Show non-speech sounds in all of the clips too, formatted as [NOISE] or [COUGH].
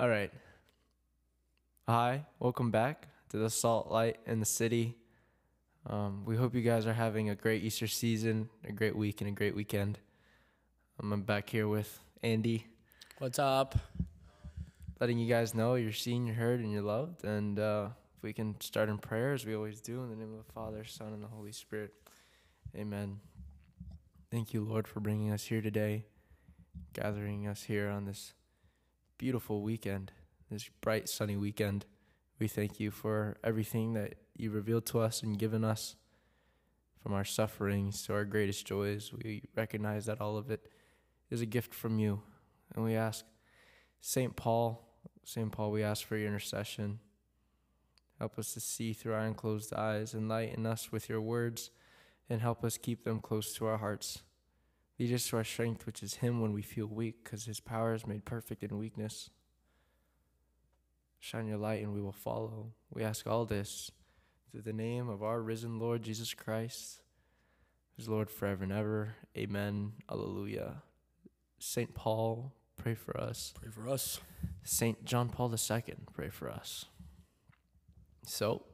All right. Hi, welcome back to the Salt Light in the City. Um, we hope you guys are having a great Easter season, a great week, and a great weekend. I'm back here with Andy, What's up? letting you guys know you're seen, you're heard, and you're loved. And uh, if we can start in prayer as we always do, in the name of the Father, Son, and the Holy Spirit. Amen. Thank you, Lord, for bringing us here today, gathering us here on this beautiful weekend, this bright, sunny weekend. We thank you for everything that you revealed to us and given us from our sufferings to our greatest joys. We recognize that all of it is a gift from you. And we ask St. Paul, St. Paul, we ask for your intercession. Help us to see through our unclosed eyes, enlighten us with your words, and help us keep them close to our hearts. Lead us to our strength, which is Him when we feel weak, because His power is made perfect in weakness. Shine your light, and we will follow. We ask all this through the name of our risen Lord Jesus Christ, who's Lord forever and ever. Amen. Alleluia. St. Paul, pray for us. Pray for us. St. John Paul II, pray for us. So,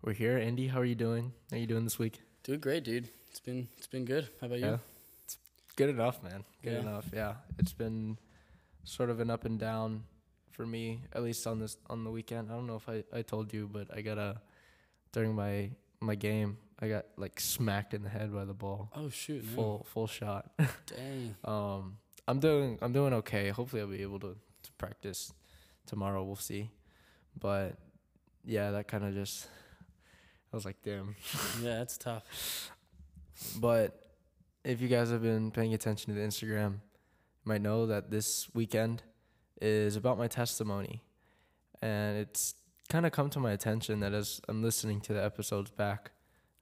we're here. Andy, how are you doing? How are you doing this week? Doing great, dude. It's been it's been good. How about you? Yeah. It's good enough, man. Good Yeah. enough. Yeah. It's been sort of an up and down for me, at least on this on the weekend. I don't know if I, I told you, but I got a during my my game, I got like smacked in the head by the ball. Oh shoot. Full full shot. [LAUGHS] Dang. Um, I'm doing I'm doing okay. Hopefully, I'll be able to, to practice tomorrow. We'll see. But yeah, that kind of just I was like, damn. [LAUGHS] Yeah, that's tough. But if you guys have been paying attention to the Instagram, you might know that this weekend is about my testimony, and it's kind of come to my attention that as I'm listening to the episodes back,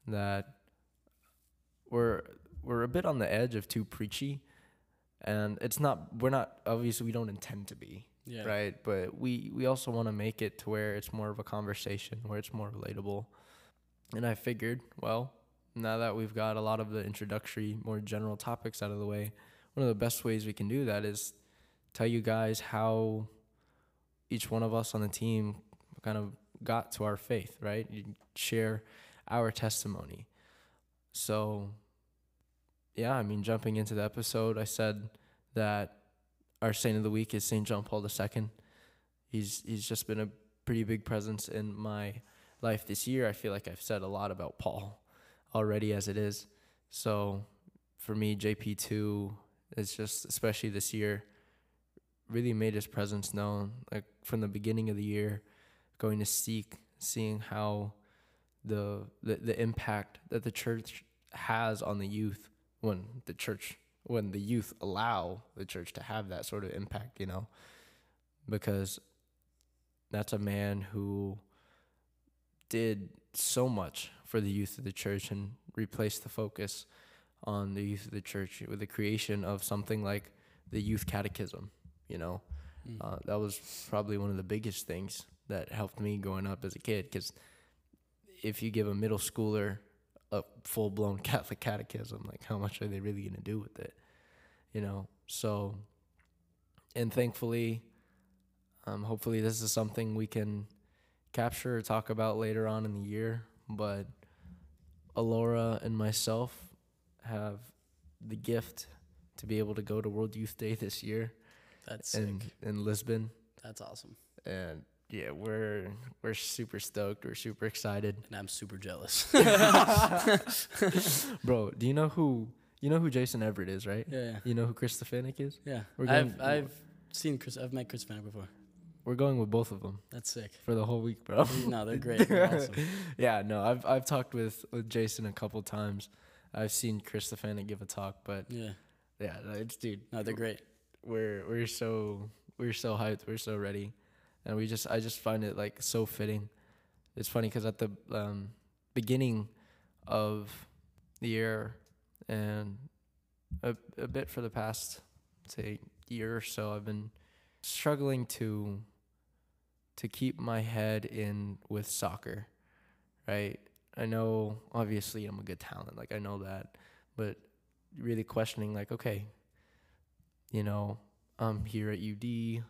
that we're we're a bit on the edge of too preachy, and it's not. We're not obviously we don't intend to be Yeah. right but we we also want to make it to where it's more of a conversation where it's more relatable and i figured well now that we've got a lot of the introductory more general topics out of the way one of the best ways we can do that is tell you guys how each one of us on the team kind of got to our faith right you share our testimony so yeah i mean jumping into the episode i said that our saint of the week is Saint John Paul II. He's he's just been a pretty big presence in my life this year. I feel like I've said a lot about Paul already as it is. So for me, JP two is just especially this year really made his presence known. Like from the beginning of the year, going to seek, seeing how the the, the impact that the church has on the youth when the church when the youth allow the church to have that sort of impact, you know, because that's a man who did so much for the youth of the church and replace the focus on the youth of the church with the creation of something like the youth catechism, you know. Mm. Uh, that was probably one of the biggest things that helped me growing up as a kid because if you give a middle schooler a full blown [LAUGHS] Catholic catechism, like how much are they really going to do with it? You know? So, and thankfully, um, hopefully, this is something we can capture or talk about later on in the year. But Alora and myself have the gift to be able to go to World Youth Day this year That's in, sick. in Lisbon. That's awesome. And yeah, we're we're super stoked. We're super excited. And I'm super jealous. [LAUGHS] [LAUGHS] Bro, do you know who you know who Jason Evert is, right? yeah, yeah. You know who Chris Stefanick is? Yeah. I've I've seen Chris I've met Chris Stefanick before. We're going with both of them That's sick. for the whole week, bro. [LAUGHS] no, they're great. They're [LAUGHS] awesome. yeah, no, I've I've talked with, with Jason a couple times. I've seen Chris Stefanick give a talk, but Yeah. yeah, it's dude. No, they're great. We're we're so we're so hyped. We're so ready, and we just I just find it like so fitting. It's funny because at the um, beginning of the year and a a bit for the past say year or so, I've been struggling to to keep my head in with soccer, right? I know obviously I'm a good talent, like I know that, but really questioning like, okay, you know, I'm here at UD.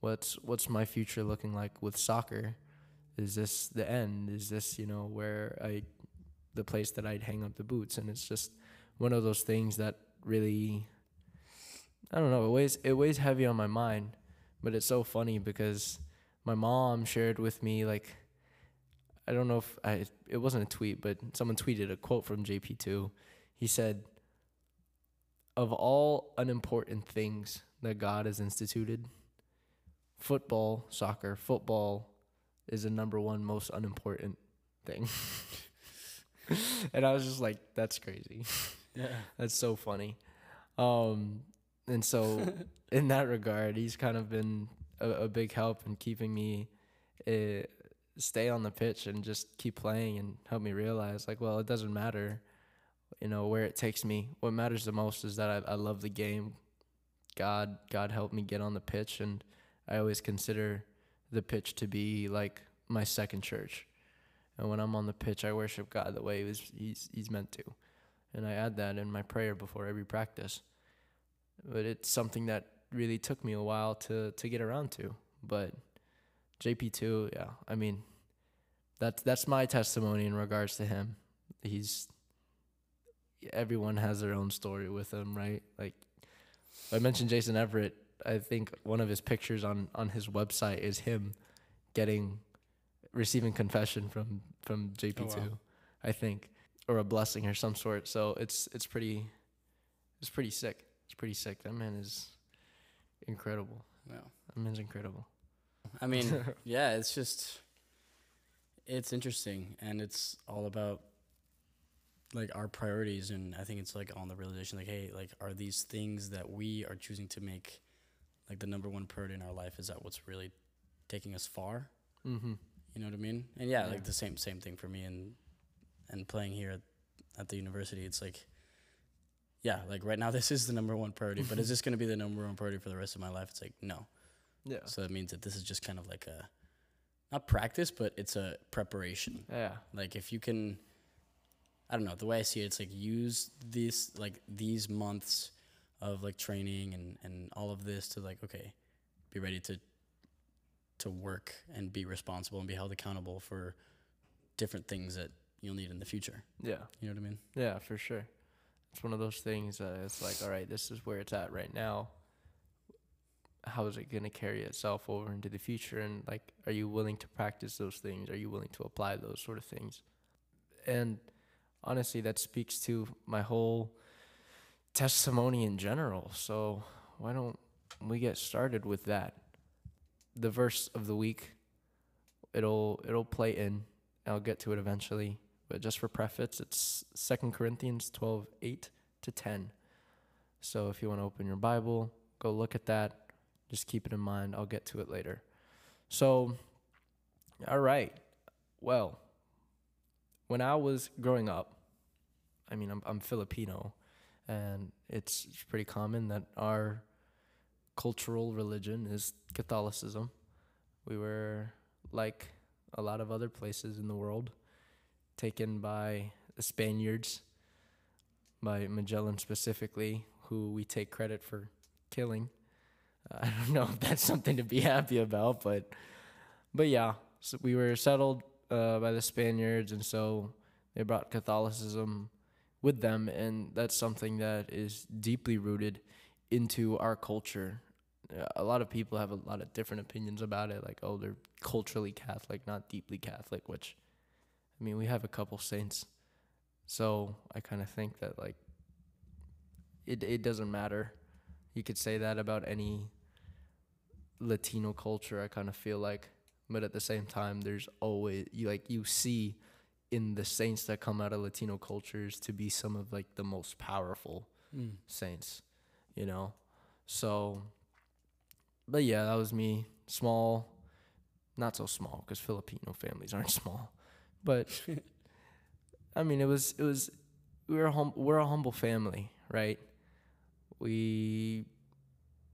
what's what's my future looking like with soccer? Is this the end? Is this you know where I, the place that I'd hang up the boots? And it's just one of those things that really, I don't know. It weighs it weighs heavy on my mind, but it's so funny because my mom shared with me like I don't know if I it wasn't a tweet, but someone tweeted a quote from JP2. He said, "Of all unimportant things that God has instituted, football, soccer, football is the number one most unimportant thing." [LAUGHS] and I was just like, "That's crazy. Yeah. [LAUGHS] That's so funny." Um, and so [LAUGHS] in that regard, he's kind of been a, a big help in keeping me. Uh, stay on the pitch and just keep playing and help me realize like well it doesn't matter you know where it takes me. What matters the most is that I, I love the game. God god helped me get on the pitch and i always consider the pitch to be like my second church. And when i'm on the pitch i worship god the way he was, he's, he's meant to. And i add that in my prayer before every practice. But it's something that really took me a while to to get around to but JP2, yeah. I mean, that's that's my testimony in regards to him. He's everyone has their own story with him, right? Like I mentioned Jason Evert, I think one of his pictures on on his website is him getting receiving confession from from JP2, Oh, wow. I think, or a blessing or some sort. So it's it's pretty it's pretty sick. It's pretty sick. That man is incredible. Wow. That man's incredible. I mean, [LAUGHS] yeah, it's just it's interesting and it's all about like our priorities and I think it's like on the realization like hey, like are these things that we are choosing to make like the number one priority in our life is that what's really taking us far? Mm-hmm. You know what I mean? And yeah, Yeah. like the same same thing for me and and playing here at, at the university. It's like yeah, like right now [LAUGHS] this is the number one priority, but is this going to be the number one priority for the rest of my life? It's like no. Yeah. So that means that this is just kind of like a not practice, but it's a preparation. Yeah. Like if you can I don't know, the way I see it, it's like use these like these months of like training and, and all of this to like, okay, be ready to to work and be responsible and be held accountable for different things that you'll need in the future. Yeah. You know what I mean? Yeah, for sure. It's one of those things that it's like, all right, this is where it's at right now. How is it going to carry itself over into the future? And like, are you willing to practice those things? Are you willing to apply those sort of things? And honestly, that speaks to my whole testimony in general. So why don't we get started with that? The verse of the week, it'll it'll play in. I'll get to it eventually but just for preface, it's Second Corinthians 12, 8 to 10. So if you want to open your Bible, go look at that. Just keep it in mind. I'll get to it later. So, all right. Well, when I was growing up, I mean, I'm, I'm Filipino, and it's, it's pretty common that our cultural religion is Catholicism. We were like a lot of other places in the world taken by the Spaniards, by Magellan specifically, who we take credit for killing. [LAUGHS] I don't know if that's something to be happy about, but but yeah, so we were settled uh, by the Spaniards, and so they brought Catholicism with them, and that's something that is deeply rooted into our culture. Uh, A lot of people have a lot of different opinions about it, like oh, they're culturally Catholic, not deeply Catholic, which I mean, we have a couple saints. So I kind of think that like it it doesn't matter. You could say that about any Latino culture, I kind of feel like, but at the same time there's always you like you see in the saints that come out of Latino cultures to be some of like the most powerful Mm. saints, you know. So but yeah, that was me. Small, not so small because Filipino families aren't [LAUGHS] small but I mean, it was it was we were a hum, we're a humble family, right? We,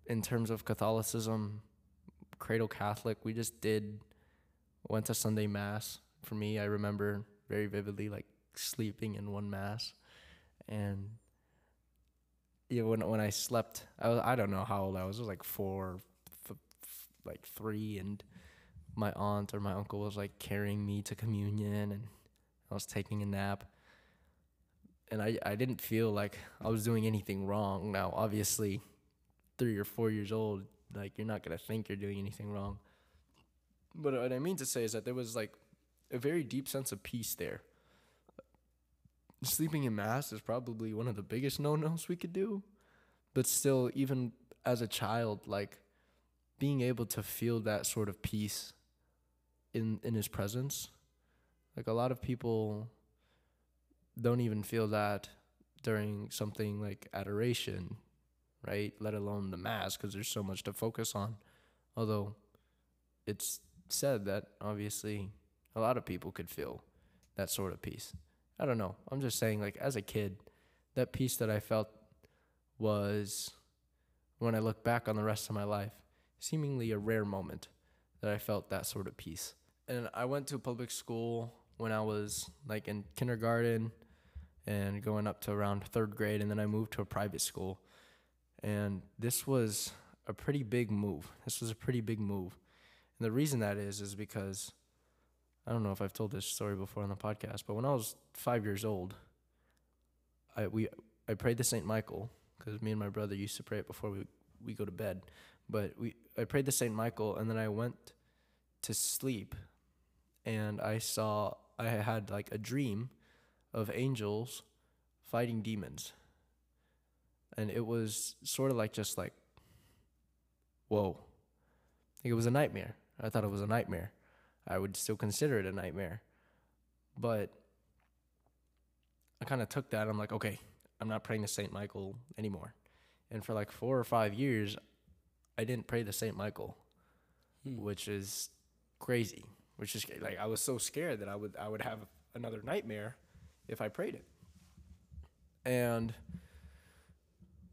in terms of Catholicism, cradle Catholic, we just did went to Sunday mass. For me, I remember very vividly like sleeping in one mass, and yeah, when when I slept, I was I don't know how old I was. I was like four, f- f- like three, and my aunt or my uncle was like carrying me to communion, and I was taking a nap. And I, I didn't feel like I was doing anything wrong. Now, obviously, three or four years old, like you're not gonna think you're doing anything wrong. But what I mean to say is that there was like a very deep sense of peace there. Sleeping in mass is probably one of the biggest no nos we could do. But still, even as a child, like being able to feel that sort of peace in in his presence. Like a lot of people don't even feel that during something like adoration, right? Let alone the mass because there's so much to focus on. Although it's said that obviously a lot of people could feel that sort of peace. I don't know. I'm just saying like as a kid, that peace that I felt was when I look back on the rest of my life, seemingly a rare moment that I felt that sort of peace. And I went to a public school when I was like in kindergarten and going up to around third grade, and then I moved to a private school. And this was a pretty big move. This was a pretty big move. And the reason that is, is because I don't know if I've told this story before on the podcast, but when I was five years old, I we I prayed to Saint Michael because me and my brother used to pray it before we we go to bed. But we I prayed to Saint Michael, and then I went to sleep, and I saw I had like a dream of angels fighting demons. And it was sort of like just like, whoa. Like it was a nightmare. I thought it was a nightmare. I would still consider it a nightmare. But I kind of took that. I'm like, okay, I'm not praying to St. Michael anymore. And for like four or five years, I didn't pray to St. Michael, Hmm. which is crazy. Which is like I was so scared that I would I would have another nightmare if I prayed it. And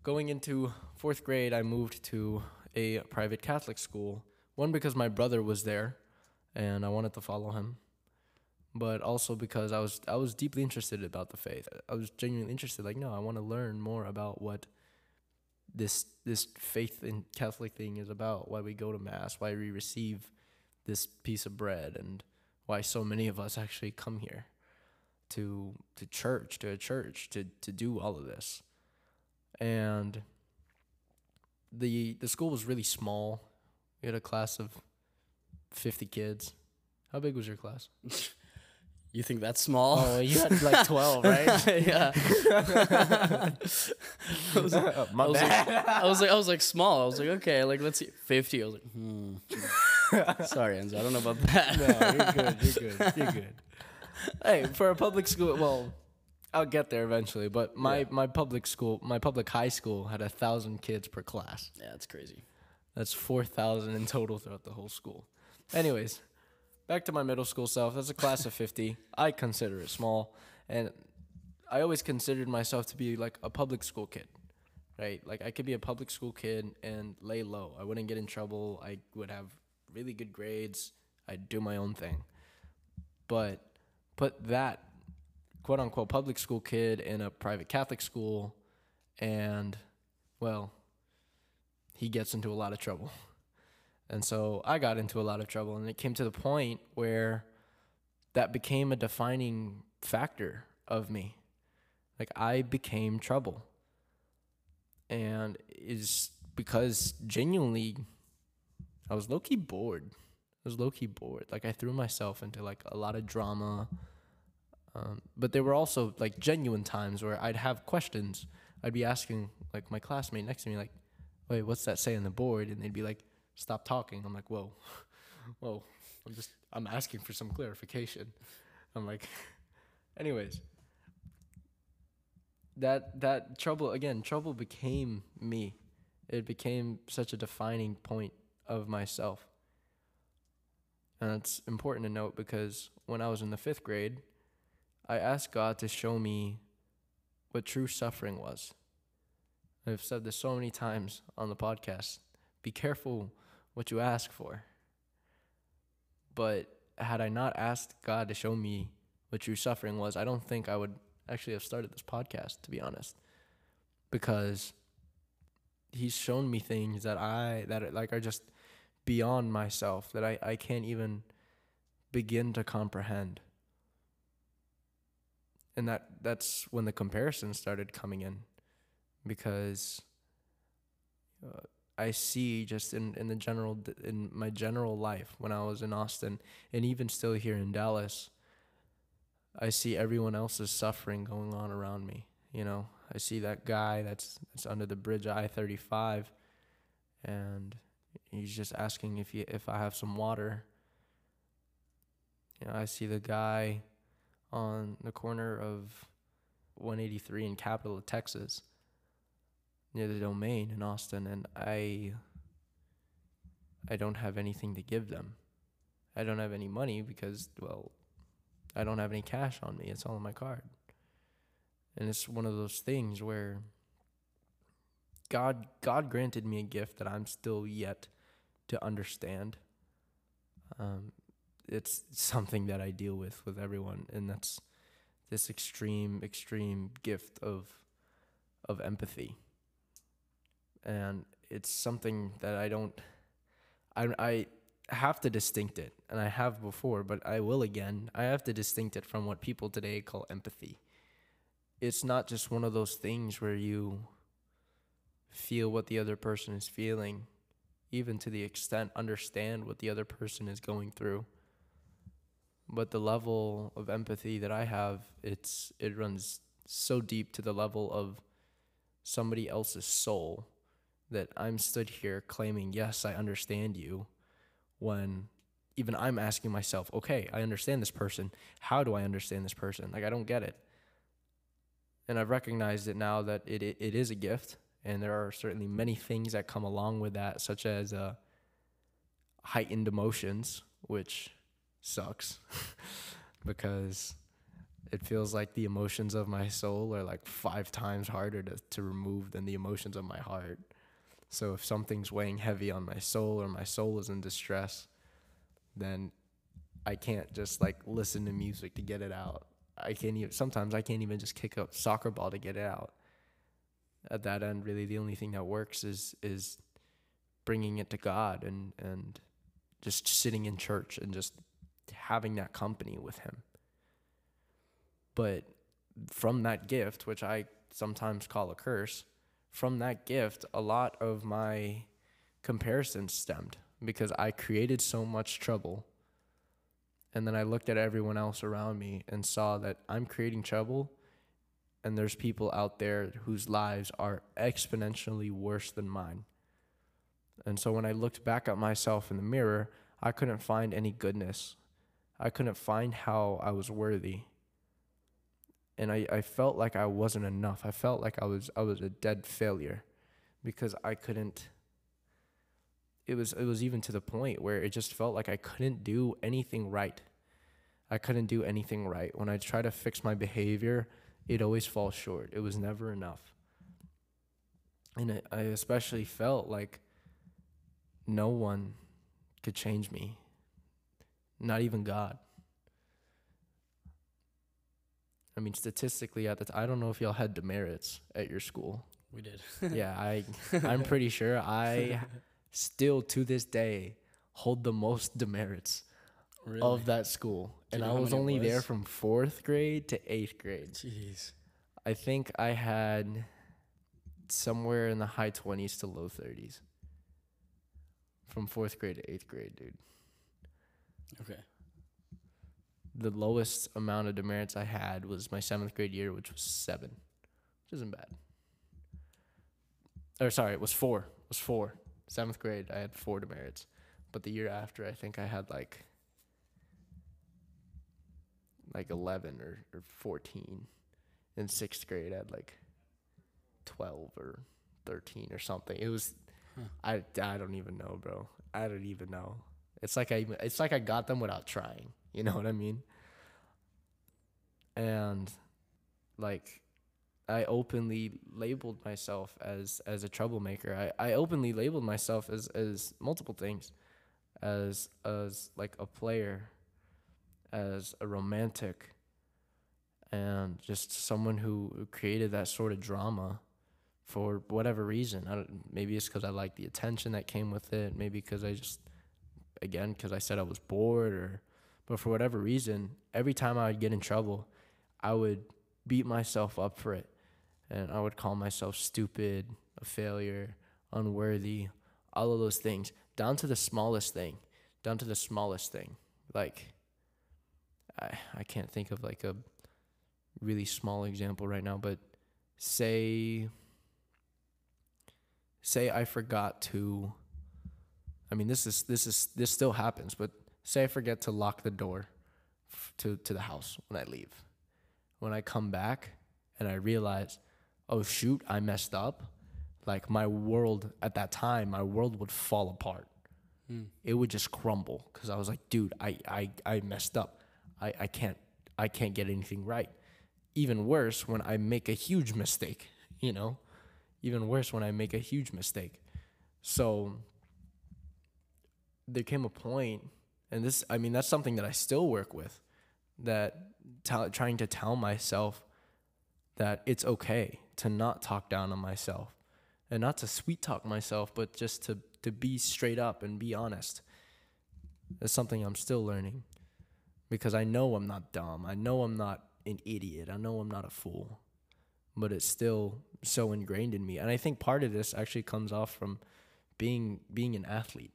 going into fourth grade, I moved to a private Catholic school. One because my brother was there, and I wanted to follow him, but also because I was I was deeply interested about the faith. I was genuinely interested. Like, no, I want to learn more about what this this faith in Catholic thing is about. Why we go to mass, why we receive this piece of bread, and why so many of us actually come here to to church, to a church, to to do all of this. And the the school was really small. We had a class of fifty kids. How big was your class? [LAUGHS] You think that's small? Oh, you had like [LAUGHS] twelve, right? [LAUGHS] yeah. I was, My I was like, I was like, I was like small. I was like, okay, like let's see, fifty. I was like, hmm. Sorry, Enzo, I don't know about that. no, you're good. You're good. You're good. Hey, for a public school, well, I'll get there eventually. But my Yeah. my public school, my public high school, had a thousand kids per class. Yeah, that's crazy. That's 4,000 in total throughout the whole school. Anyways, back to my middle school self. That's a class of 50. I consider it small. And I always considered myself to be like a public school kid, right? Like I could be a public school kid and lay low. I wouldn't get in trouble. I would have really good grades. I'd do my own thing. But put that quote unquote public school kid in a private Catholic school and, well, he gets into a lot of trouble. And so I got into a lot of trouble, and it came to the point where that became a defining factor of me. Like I became trouble. And is because genuinely I was low key bored. I was low key bored. Like I threw myself into like a lot of drama. Um, but there were also like genuine times where I'd have questions. I'd be asking like my classmate next to me, like, wait, what's that say on the board? And they'd be like, stop talking. I'm like, whoa, [LAUGHS] whoa. I'm just, I'm asking for some clarification. I'm like, [LAUGHS] anyways, that, that trouble, again, trouble became me. It became such a defining point of myself. And it's important to note because when I was in the fifth grade, I asked God to show me what true suffering was. I've said this so many times on the podcast. Be careful what you ask for. But had I not asked God to show me what true suffering was, I don't think I would actually have started this podcast, to be honest. Because he's shown me things that I that like are just beyond myself that I, I can't even begin to comprehend. And that that's when the comparison started coming in because uh, I see just in, in the general in my general life when I was in Austin and even still here in Dallas I see everyone else's suffering going on around me you know I see that guy that's that's under the bridge of I-35 and he's just asking if you if I have some water you know I see the guy on the corner of 183 in Capital of Texas near the domain in Austin and I I don't have anything to give them. I don't have any money because well I don't have any cash on me. It's all on my card. And it's one of those things where God God granted me a gift that I'm still yet to understand. Um, it's something that I deal with with everyone, and that's this extreme, extreme gift of of empathy. And it's something that I don't I I have to distinct it and I have before but I will again. I have to distinct it from what people today call empathy. It's not just one of those things where you feel what the other person is feeling even to the extent understand what the other person is going through but the level of empathy that I have it's it runs so deep to the level of somebody else's soul that I'm stood here claiming, yes, I understand you, when even I'm asking myself, okay, I understand this person. How do I understand this person? Like, I don't get it. And I've recognized it now that it, it, it is a gift. And there are certainly many things that come along with that, such as uh, heightened emotions, which sucks [LAUGHS] because it feels like the emotions of my soul are like five times harder to, to remove than the emotions of my heart. So if something's weighing heavy on my soul or my soul is in distress, then I can't just like listen to music to get it out. I can't even sometimes I can't even just kick a soccer ball to get it out. At that end, really the only thing that works is is bringing it to God and and just sitting in church and just having that company with him. But from that gift, which I sometimes call a curse, from that gift, a lot of my comparisons stemmed because I created so much trouble. And then I looked at everyone else around me and saw that I'm creating trouble, and there's people out there whose lives are exponentially worse than mine. And so when I looked back at myself in the mirror, I couldn't find any goodness. I couldn't find how I was worthy and I, I felt like I wasn't enough. I felt like I was I was a dead failure because I couldn't it was it was even to the point where it just felt like I couldn't do anything right. I couldn't do anything right. When I try to fix my behavior, it always falls short. It was never enough. And it, I especially felt like no one could change me. Not even God. I mean, statistically, at the t- I don't know if y'all had demerits at your school. We did. [LAUGHS] yeah, I I'm [LAUGHS] pretty sure I [LAUGHS] still to this day hold the most demerits really? of that school, Do and I was only was? there from fourth grade to eighth grade. Jeez. I think I had somewhere in the high twenties to low thirties. From fourth grade to eighth grade, dude. Okay the lowest amount of demerits I had was my seventh grade year, which was seven, which isn't bad. Or sorry, it was four. It was four. Seventh grade, I had four demerits, but the year after, I think I had like like eleven or, or fourteen. In sixth grade, I had like twelve or thirteen or something. It was, huh. I I don't even know, bro. I don't even know. It's like I it's like I got them without trying. You know what I mean? And like I openly labeled myself as as a troublemaker. I, I openly labeled myself as as multiple things. As as like a player, as a romantic, and just someone who created that sort of drama for whatever reason. I don't, maybe it's because I like the attention that came with it. Maybe because I just again because I said I was bored or but for whatever reason, every time I would get in trouble, I would beat myself up for it. And I would call myself stupid, a failure, unworthy, all of those things, down to the smallest thing, down to the smallest thing. Like, I, I can't think of like a really small example right now, but say, say I forgot to, I mean, this is, this is, this still happens, but say I forget to lock the door f- to, to the house when I leave. When I come back and I realize, oh shoot, I messed up, like my world at that time, my world would fall apart. Mm. It would just crumble because I was like, dude, I, I, I messed up. I, I can't I can't get anything right. Even worse when I make a huge mistake, you know? Even worse when I make a huge mistake. So there came a point and this i mean that's something that i still work with that t- trying to tell myself that it's okay to not talk down on myself and not to sweet talk myself but just to to be straight up and be honest that's something i'm still learning because i know i'm not dumb i know i'm not an idiot i know i'm not a fool but it's still so ingrained in me and i think part of this actually comes off from being being an athlete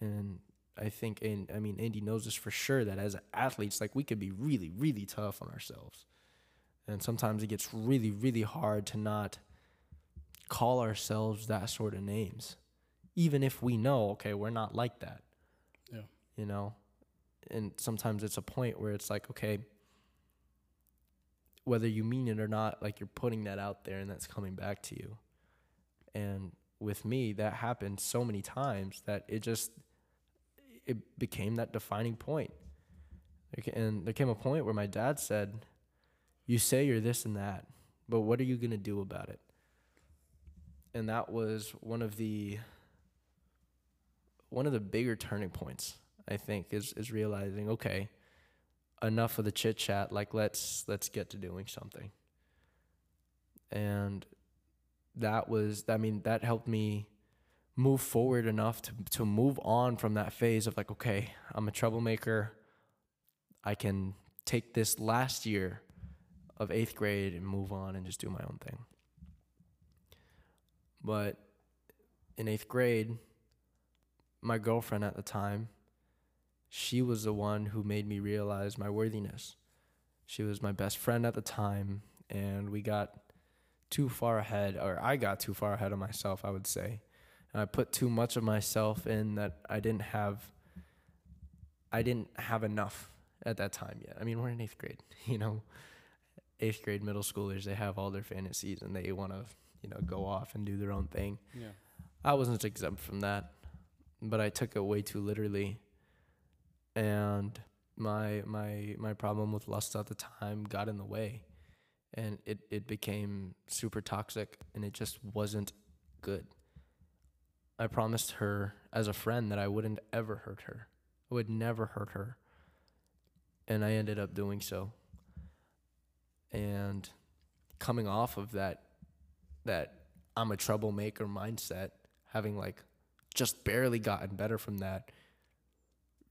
and I think, and I mean, Andy knows this for sure that as athletes, like we could be really, really tough on ourselves. And sometimes it gets really, really hard to not call ourselves that sort of names, even if we know, okay, we're not like that. Yeah. You know? And sometimes it's a point where it's like, okay, whether you mean it or not, like you're putting that out there and that's coming back to you. And with me, that happened so many times that it just, it became that defining point. And there came a point where my dad said, You say you're this and that, but what are you going to do about it? And that was one of the one of the bigger turning points, I think, is is realizing, okay, enough of the chit chat, like let's let's get to doing something. And that was I mean, that helped me move forward enough to to move on from that phase of like, okay, I'm a troublemaker. I can take this last year of eighth grade and move on and just do my own thing. But in eighth grade, my girlfriend at the time, she was the one who made me realize my worthiness. She was my best friend at the time, and we got too far ahead, or I got too far ahead of myself, I would say. And I put too much of myself in that I didn't have I didn't have enough at that time yet. I mean, we're in 8th grade, [LAUGHS] you know. 8th grade middle schoolers, they have all their fantasies and they want to, you know, go off and do their own thing. Yeah. I wasn't exempt from that, but I took it way too literally. And my my my problem with lust at the time got in the way and it it became super toxic and it just wasn't good. I promised her as a friend that I wouldn't ever hurt her. I would never hurt her. And I ended up doing so. And coming off of that that I'm a troublemaker mindset, having like just barely gotten better from that,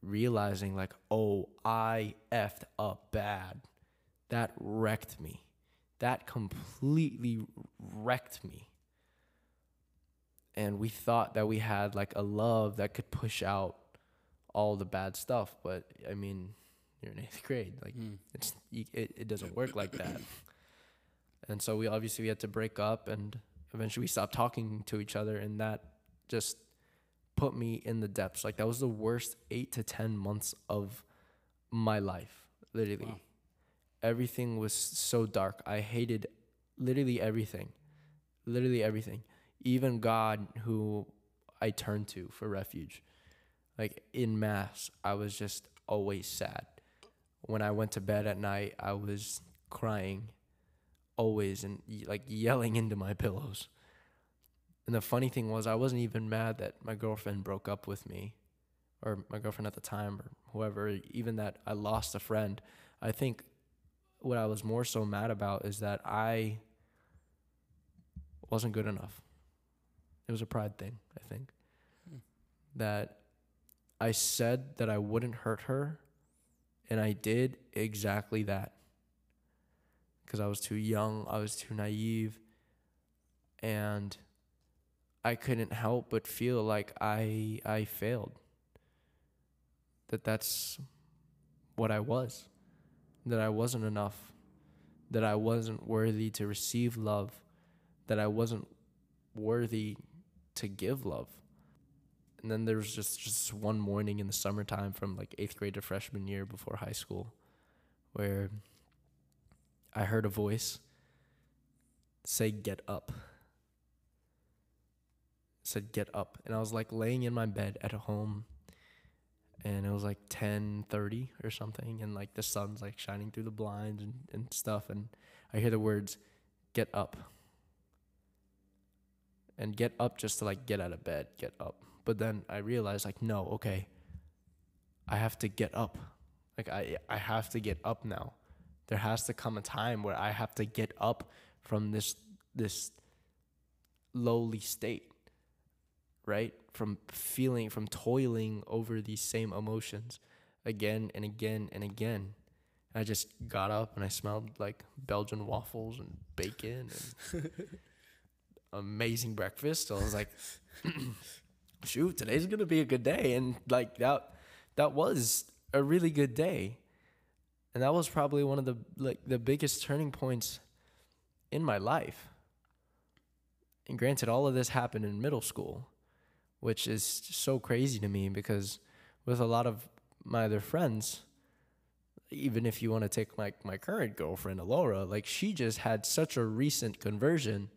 realizing like, oh, I effed up bad. That wrecked me. That completely wrecked me and we thought that we had like a love that could push out all the bad stuff but i mean you're in eighth grade like Mm. it's it, it doesn't work like that [COUGHS] and so we obviously we had to break up and eventually we stopped talking to each other and that just put me in the depths like that was the worst eight to ten months of my life literally Wow. everything was so dark i hated literally everything literally everything even God, who I turned to for refuge. Like in mass, I was just always sad. When I went to bed at night, I was crying always and like yelling into my [LAUGHS] pillows. And the funny thing was, I wasn't even mad that my girlfriend broke up with me or my girlfriend at the time or whoever, even that I lost a friend. I think what I was more so mad about is that I wasn't good enough. It was a pride thing, I think. Hmm. That I said that I wouldn't hurt her, and I did exactly that. Because I was too young, I was too naive, and I couldn't help but feel like I I failed. That that's what I was. That I wasn't enough. That I wasn't worthy to receive love. That I wasn't worthy to give love. And then there was just just one morning in the summertime from like 8th grade to freshman year before high school where I heard a voice say get up said get up. And i was like laying in my bed at home and it was like 10:30 or something and like the sun's like shining through the blinds and, and stuff and i hear the words get up. And get up just to like get out of bed get up. But then i realized like no okay i have to get up. Like i i have to get up now. There has to come a time where i have to get up from this this lowly state right? From feeling, from toiling over these same emotions again and again and again. I just got up and I smelled like Belgian waffles and bacon and [LAUGHS] amazing breakfast. So I was like, [CLEARS THROAT] shoot, today's gonna be a good day. And like that that was a really good day. And that was probably one of the like the biggest turning points in my life. And granted, all of this happened in middle school which is so crazy to me because with a lot of my other friends, even if you want to take my my current girlfriend Alora, like she just had such a recent conversion,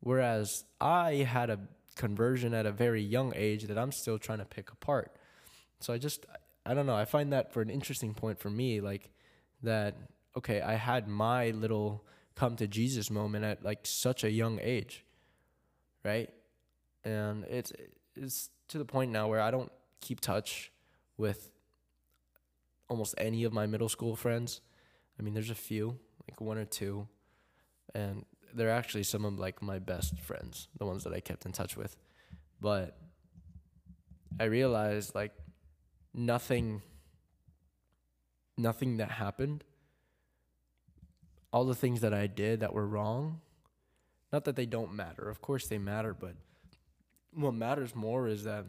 whereas I had a conversion at a very young age that I'm still trying to pick apart. So I just I don't know, I find that for an interesting point for me, like that okay, I had my little come to Jesus moment at like such a young age. Right? And it's it's to the point now where I don't keep touch with almost any of my middle school friends. I mean, there's a few, like one or two, and they're actually some of like my best friends, the ones that I kept in touch with. But I realized like nothing nothing that happened all the things that I did that were wrong, not that they don't matter. Of course they matter, but what matters more is that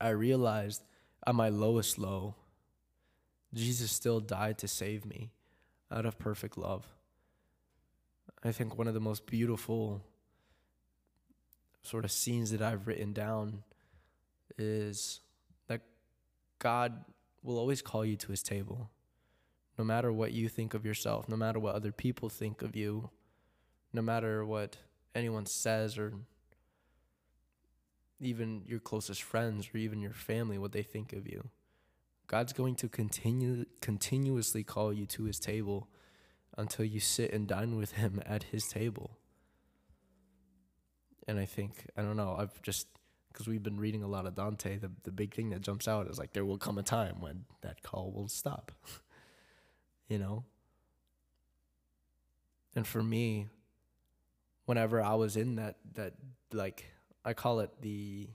I realized at my lowest low, Jesus still died to save me out of perfect love. I think one of the most beautiful sort of scenes that I've written down is that God will always call you to his table. No matter what you think of yourself, no matter what other people think of you, no matter what anyone says or even your closest friends or even your family what they think of you. God's going to continue continuously call you to his table until you sit and dine with him at his table. And I think I don't know, I've just because we've been reading a lot of Dante, the the big thing that jumps out is like there will come a time when that call will stop. [LAUGHS] you know? And for me, whenever I was in that that like I call it the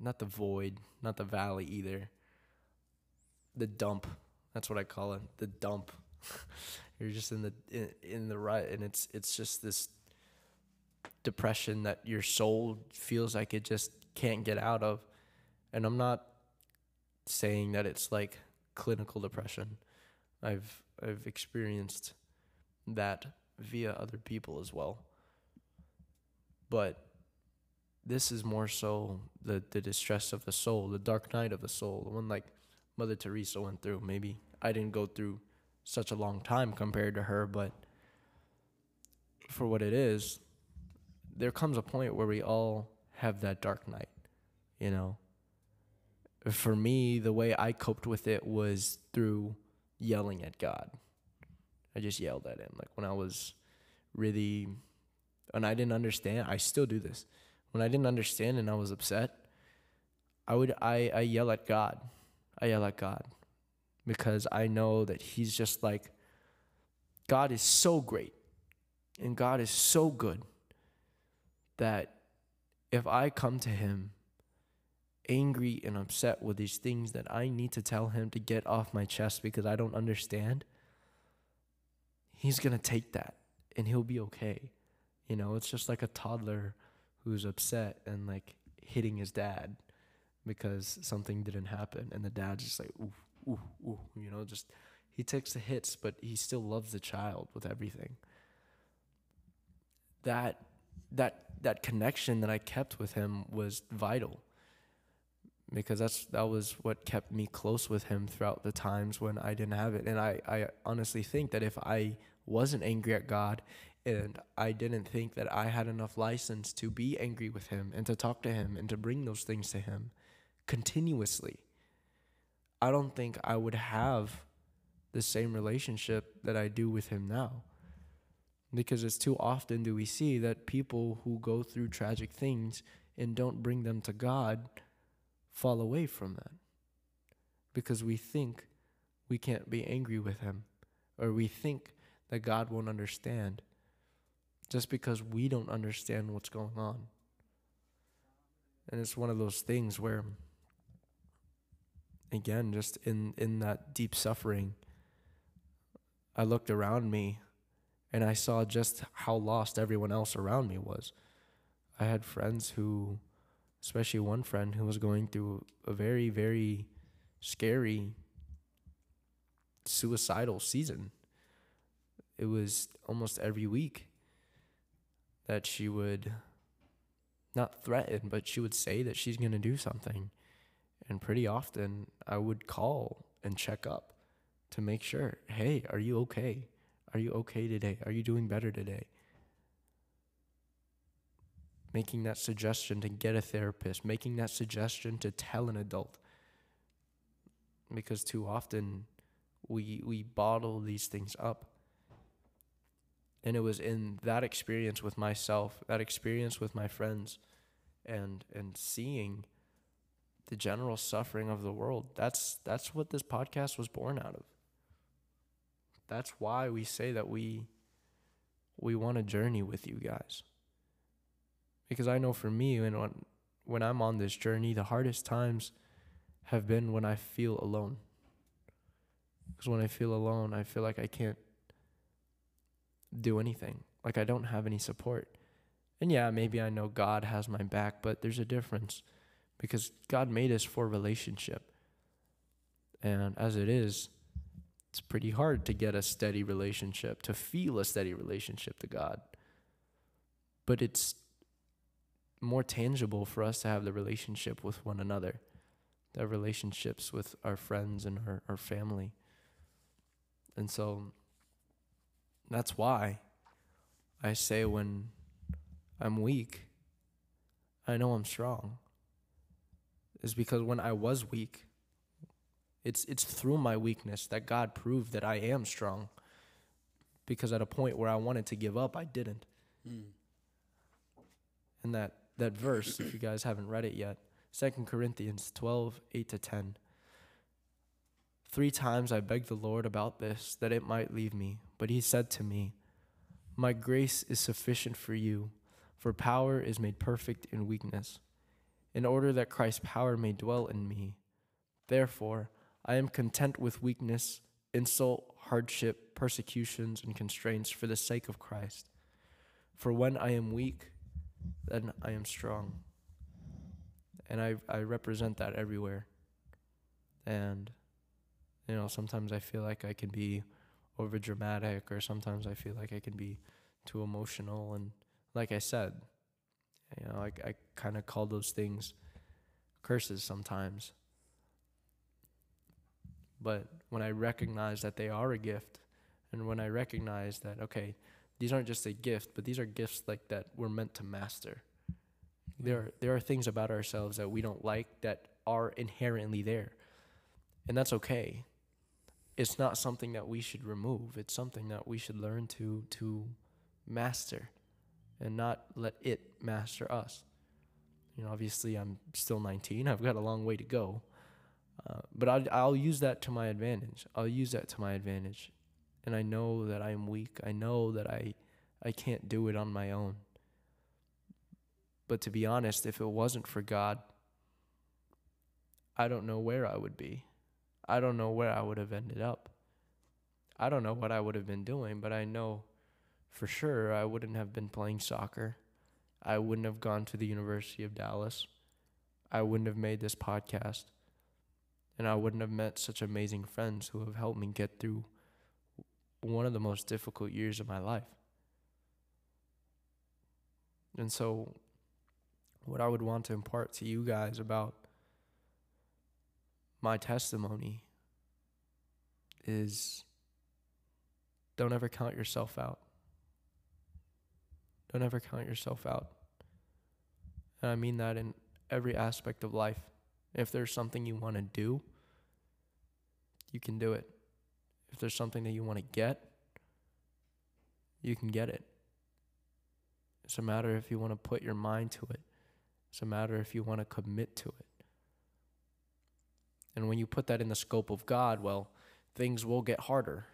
not the void, not the valley either. The dump. That's what I call it. The dump. [LAUGHS] You're just in the in, in the rut and it's it's just this depression that your soul feels like it just can't get out of. And I'm not saying that it's like clinical depression. I've I've experienced that via other people as well. But this is more so the the distress of the soul, the dark night of the soul, the one like Mother Teresa went through. Maybe I didn't go through such a long time compared to her, but for what it is, there comes a point where we all have that dark night, you know. For me, the way I coped with it was through yelling at God. I just yelled at him like when I was really and I didn't understand. I still do this when I didn't understand and I was upset, I would I, I yell at God. I yell at God because I know that He's just like God is so great and God is so good that if I come to Him angry and upset with these things that I need to tell him to get off my chest because I don't understand, he's going to take that and he'll be okay. You know, it's just like a toddler who's upset and like hitting his dad because something didn't happen. And the dad's just like ooh ooh ooh you know just he takes the hits but he still loves the child with everything. That that that connection that I kept with him was vital because that's that was what kept me close with him throughout the times when I didn't have it. And I I honestly think that if I wasn't angry at God and I didn't think that I had enough license to be angry with him and to talk to him and to bring those things to him continuously. I don't think I would have the same relationship that I do with him now. Because it's too often do we see that people who go through tragic things and don't bring them to God fall away from that. Because we think we can't be angry with him or we think that God won't understand just because we don't understand what's going on. And it's one of those things where again just in in that deep suffering I looked around me and I saw just how lost everyone else around me was. I had friends who especially one friend who was going through a very very scary suicidal season. It was almost every week that she would not threaten, but she would say that she's going to do something. And pretty often I would call and check up to make sure hey, are you okay? Are you okay today? Are you doing better today? Making that suggestion to get a therapist, making that suggestion to tell an adult. Because too often we, we bottle these things up and it was in that experience with myself that experience with my friends and and seeing the general suffering of the world that's that's what this podcast was born out of. That's why we say that we we want to journey with you guys. Because i know for me when when, when i'm on this journey the hardest times have been when i feel alone. Because when i feel alone i feel like i can't do anything. Like I don't have any support. And yeah, maybe I know God has my back, but there's a difference because God made us for relationship. And as it is, it's pretty hard to get a steady relationship, to feel a steady relationship to God. But it's more tangible for us to have the relationship with one another, the relationships with our friends and our, our family. And so that's why I say when I'm weak, I know I'm strong. Is because when I was weak, it's it's through my weakness that God proved that I am strong. Because at a point where I wanted to give up, I didn't. Mm. And that that verse, if you guys haven't read it yet, Second Corinthians 12, 8 to 10. Three times I begged the Lord about this, that it might leave me. But he said to me, My grace is sufficient for you, for power is made perfect in weakness, in order that Christ's power may dwell in me. Therefore, I am content with weakness, insult, hardship, persecutions, and constraints for the sake of Christ. For when I am weak, then I am strong. And I, I represent that everywhere. And you know, sometimes I feel like I can be over dramatic, or sometimes I feel like I can be too emotional. And like I said, you know, I, I kind of call those things curses sometimes. But when I recognize that they are a gift, and when I recognize that, okay, these aren't just a gift, but these are gifts like that we're meant to master. There are, there are things about ourselves that we don't like that are inherently there. And that's okay it's not something that we should remove. It's something that we should learn to to master and not let it master us. You know, obviously I'm still 19. I've got a long way to go. Uh, but I'll, I'll use that to my advantage. I'll use that to my advantage. And I know that I'm weak. I know that I I can't do it on my own. But to be honest, if it wasn't for God, I don't know where I would be. I don't know where I would have ended up. I don't know what I would have been doing, but I know for sure I wouldn't have been playing soccer. I wouldn't have gone to the University of Dallas. I wouldn't have made this podcast. And I wouldn't have met such amazing friends who have helped me get through one of the most difficult years of my life. And so, what I would want to impart to you guys about my testimony is don't ever count yourself out. Don't ever count yourself out. And I mean that in every aspect of life. If there's something you want to do, you can do it. If there's something that you want to get, you can get it. It's a matter if you want to put your mind to it. It's a matter if you want to commit to it. And when you put that in the scope of God, well, things will get harder.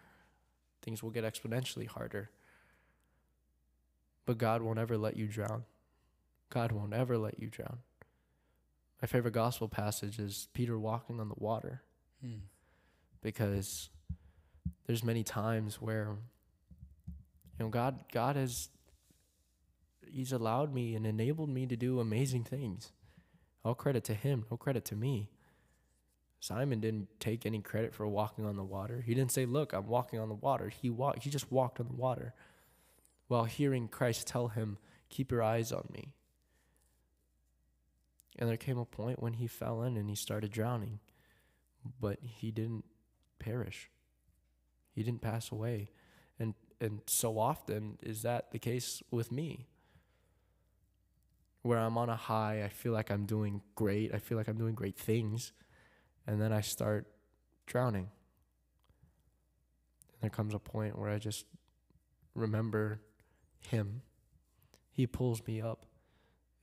Things will get exponentially harder. But God won't ever let you drown. God won't ever let you drown. My favorite gospel passage is Peter walking on the water. Hmm. Because there's many times where you know God God has he's allowed me and enabled me to do amazing things. All credit to him, no credit to me. Simon didn't take any credit for walking on the water. He didn't say, "Look, I'm walking on the water." He walked he just walked on the water while hearing Christ tell him, "Keep your eyes on me." And there came a point when he fell in and he started drowning, but he didn't perish. He didn't pass away. And and so often is that the case with me. Where I'm on a high, I feel like I'm doing great. I feel like I'm doing great things, and then I start drowning. And there comes a point where I just remember him. He pulls me up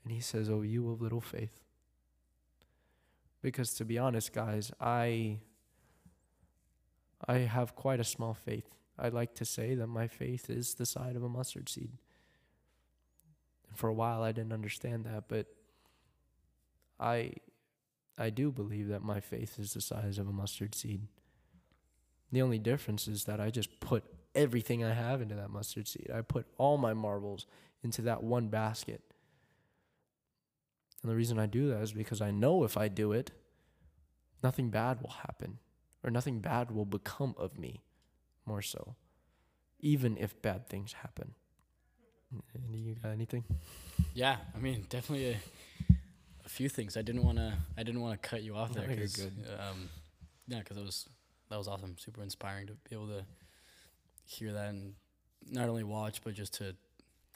and he says, "Oh, you of little faith." Because to be honest, guys, I I have quite a small faith. I like to say that my faith is the size of a mustard seed. And for a while I didn't understand that, but I I do believe that my faith is the size of a mustard seed. The only difference is that I just put everything I have into that mustard seed. I put all my marbles into that one basket. And the reason I do that is because I know if I do it, nothing bad will happen or nothing bad will become of me, more so, even if bad things happen. Andy, you got anything? Yeah, I mean, definitely a, a few things. I didn't want to. I didn't want to cut you off there. you're 'cause, good. Um, yeah, because it was that was awesome. Super inspiring to be able to hear that and not only watch, but just to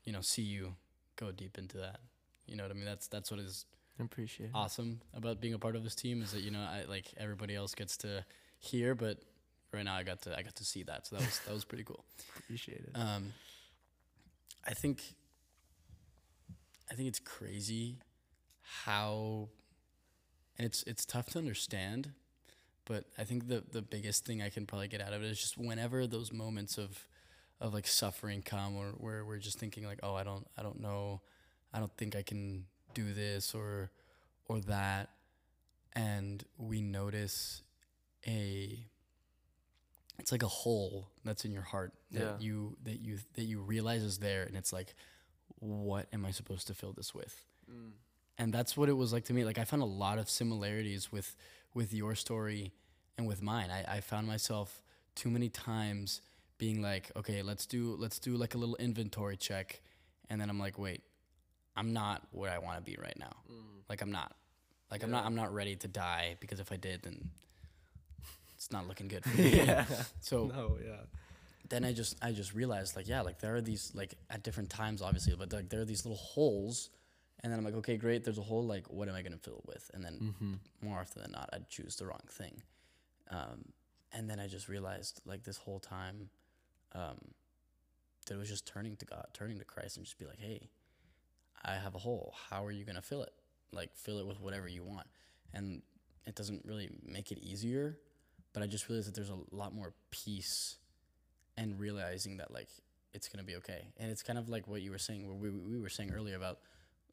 you know see you go deep into that. You know what I mean? That's that's what is appreciate awesome about being a part of this team is that you know I like everybody else gets to hear, but right now I got to I got to see that, so that was that was pretty cool. [LAUGHS] Appreciate it. Um, I think I think it's crazy how and it's it's tough to understand, but I think the the biggest thing I can probably get out of it is just whenever those moments of of like suffering come or where we're just thinking like, oh, I don't I don't know, I don't think I can do this or or that and we notice a it's like a hole that's in your heart that Yeah. you that you that you realize is there and it's like what am i supposed to fill this with Mm. And that's what it was like to me like i found a lot of similarities with with your story and with mine. I, I found myself too many times being like okay let's do let's do like a little inventory check and then i'm like wait i'm not where i want to be right now. Mm. Like i'm not like i'm not i'm not ready to die because if i did then it's not looking good for [LAUGHS] me. Yeah. so no, yeah. then I just I just realized like yeah like there are these like at different times obviously but like there are these little holes and then I'm like okay great. There's a hole like what am I gonna fill it with? And then Mm-hmm. more often than not I'd choose the wrong thing. Um, and then I just realized like this whole time um, that it was just turning to God turning to Christ and just be like hey I have a hole. How are you gonna fill it? Like fill it with whatever you want. And it doesn't really make it easier but I just realized that there's a lot more peace and realizing that like it's gonna be okay. And it's kind of like what you were saying, where we we were saying earlier about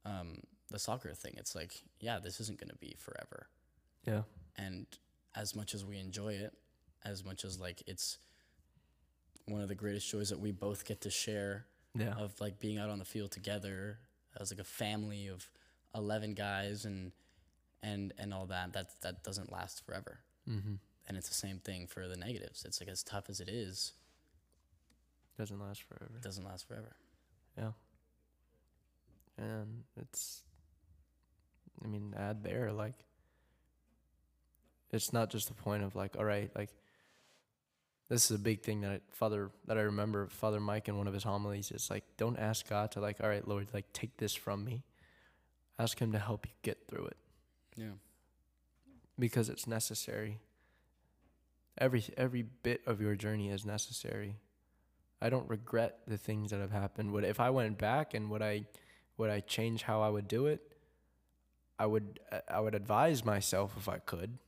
um, the soccer thing. It's like, yeah, this isn't gonna be forever. Yeah. And as much as we enjoy it, as much as like it's one of the greatest joys that we both get to share Yeah. of like being out on the field together as like a family of 11 guys and and and all that that that doesn't last forever Mm-hmm. and it's the same thing for the negatives it's like as tough as it is Doesn't last forever. doesn't last forever Yeah. And it's, I mean, add there, like, it's not just the point of, like, all right, like, this is a big thing that I, Father, that I remember Father Mike in one of his homilies it's like, don't ask God to, like, all right, Lord, like, take this from me. Ask Him to help you get through it yeah because it's necessary. Every every bit of your journey is necessary. I don't regret the things that have happened. Would if I went back and would I would I change how I would do it? I would uh, I would advise myself if I could.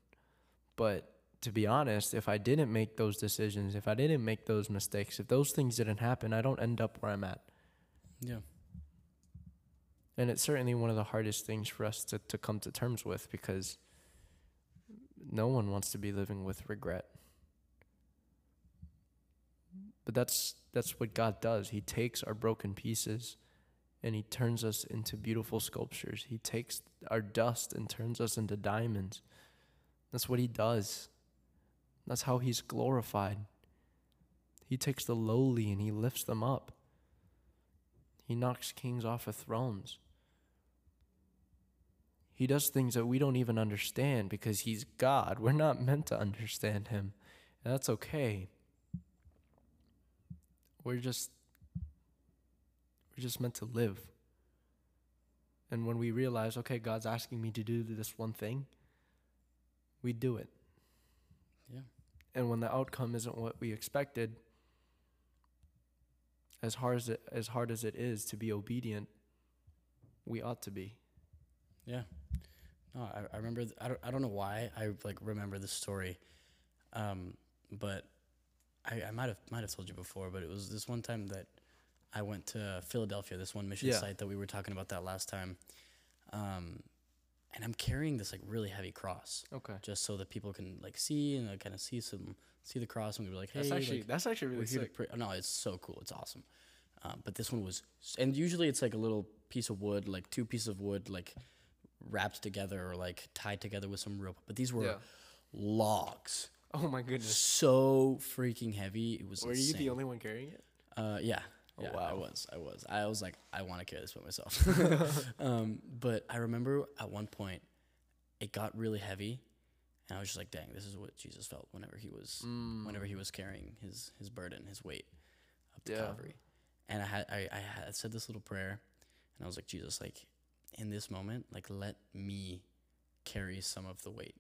But to be honest, if I didn't make those decisions, if I didn't make those mistakes, if those things didn't happen, I don't end up where I'm at. yeah And it's certainly one of the hardest things for us to, to come to terms with because no one wants to be living with regret. But that's that's what God does. He takes our broken pieces and he turns us into beautiful sculptures. He takes our dust and turns us into diamonds. That's what he does. That's how he's glorified. He takes the lowly and he lifts them up. He knocks kings off of thrones. He does things that we don't even understand because he's God. We're not meant to understand him. And that's okay. We're just we're just meant to live. And when we realize, okay, God's asking me to do this one thing, we do it. yeah And when the outcome isn't what we expected, as hard as it as hard as it is to be obedient, we ought to be. Yeah. No, I, I remember. Th- I don't. I don't know why I like remember this story, um, but I, I might have might have told you before. But it was this one time that I went to Philadelphia. This one mission Yeah. site that we were talking about that last time, um, and I'm carrying this like really heavy cross Okay. just so that people can like see and like, kind of see some see the cross and were like, hey, That's actually like, that's actually really we're here to sick. No, it's so cool. It's awesome. Um, but this one was, and usually it's like a little piece of wood, like two pieces of wood, like wrapped together or like tied together with some rope. But these were Yeah. logs, Oh my goodness. so freaking heavy. It was. Were you the only one carrying it? Uh, yeah. Oh, yeah, I was. I was. I was like, I want to carry this by myself. [LAUGHS] [LAUGHS] um, but I remember at one point, it got really heavy, and I was just like, dang, this is what Jesus felt whenever he was Mm. whenever he was carrying his his burden, his weight up to Yeah. Calvary. And I had I, I had said this little prayer, and I was like, Jesus, like in this moment, like let me carry some of the weight.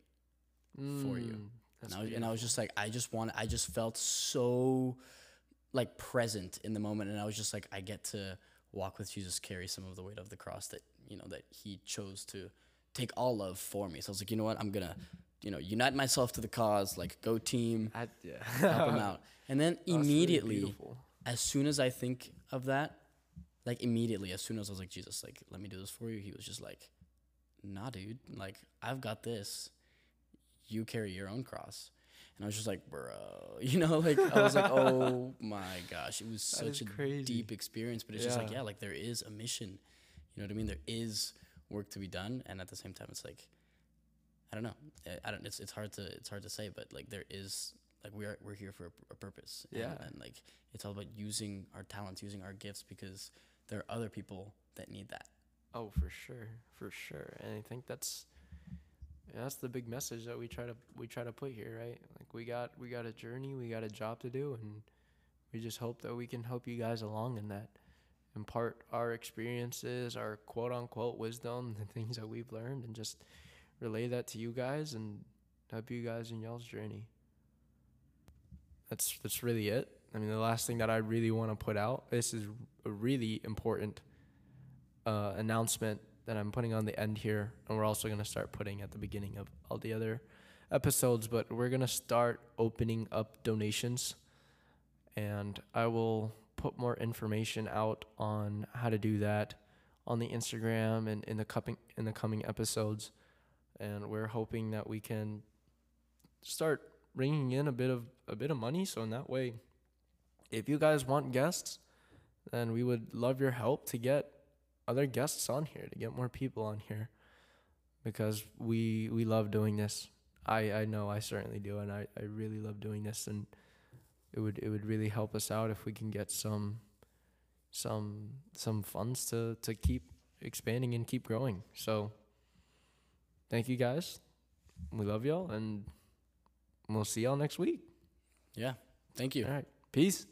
for you. Mm, And I, was, and I was just like, I just want, I just felt so like present in the moment, and I was just like, I get to walk with Jesus, carry some of the weight of the cross that you know that He chose to take all of for me. So I was like, you know what, I'm gonna, you know, unite myself to the cause, like go team, I, yeah. help him out, and then [LAUGHS] really immediately, beautiful. as soon as I think of that, like immediately, as soon as I was like, Jesus, like, let me do this for you, he was just like, nah, dude, like, I've got this. You carry your own cross. And I was just like, bro, [LAUGHS] you know, like, I was like, [LAUGHS] oh my gosh, it was such a crazy. deep experience. But it's just like, Yeah. yeah, like, there is a mission. You know what I mean? There is work to be done. And at the same time, it's like, I don't know. I- don't, it's, it's hard to, it's hard to say, but like, there is, like, we are, we're here for a, a purpose. Yeah. and like, it's all about using our talents, using our gifts, because there are other people that need that. Oh, for sure, for sure. And I think that's yeah, that's the big message that we try to we try to put here, right? We got we got a journey, we got a job to do, and we just hope that we can help you guys along in that, impart our experiences, our quote unquote wisdom, [LAUGHS] the things that we've learned, and just relay that to you guys and help you guys in y'all's journey. That's that's really it. I mean, the last thing that I really want to put out. This is a really important uh, announcement that I'm putting on the end here, and we're also gonna start putting at the beginning of all the other episodes. But we're gonna start opening up donations, and I will put more information out on how to do that on the Instagram and in the coming in the coming episodes. and we're hoping that we can start bringing in a bit of a bit of money. So in that way, if you guys want guests, then we would love your help to get other guests on here, to get more people on here, because we we love doing this. I I know I certainly do, and I I really love doing this, and it would it would really help us out if we can get some some some funds to to keep expanding and keep growing. So thank you guys. We love y'all and we'll see y'all next week. Yeah. Thank you. All right. Peace.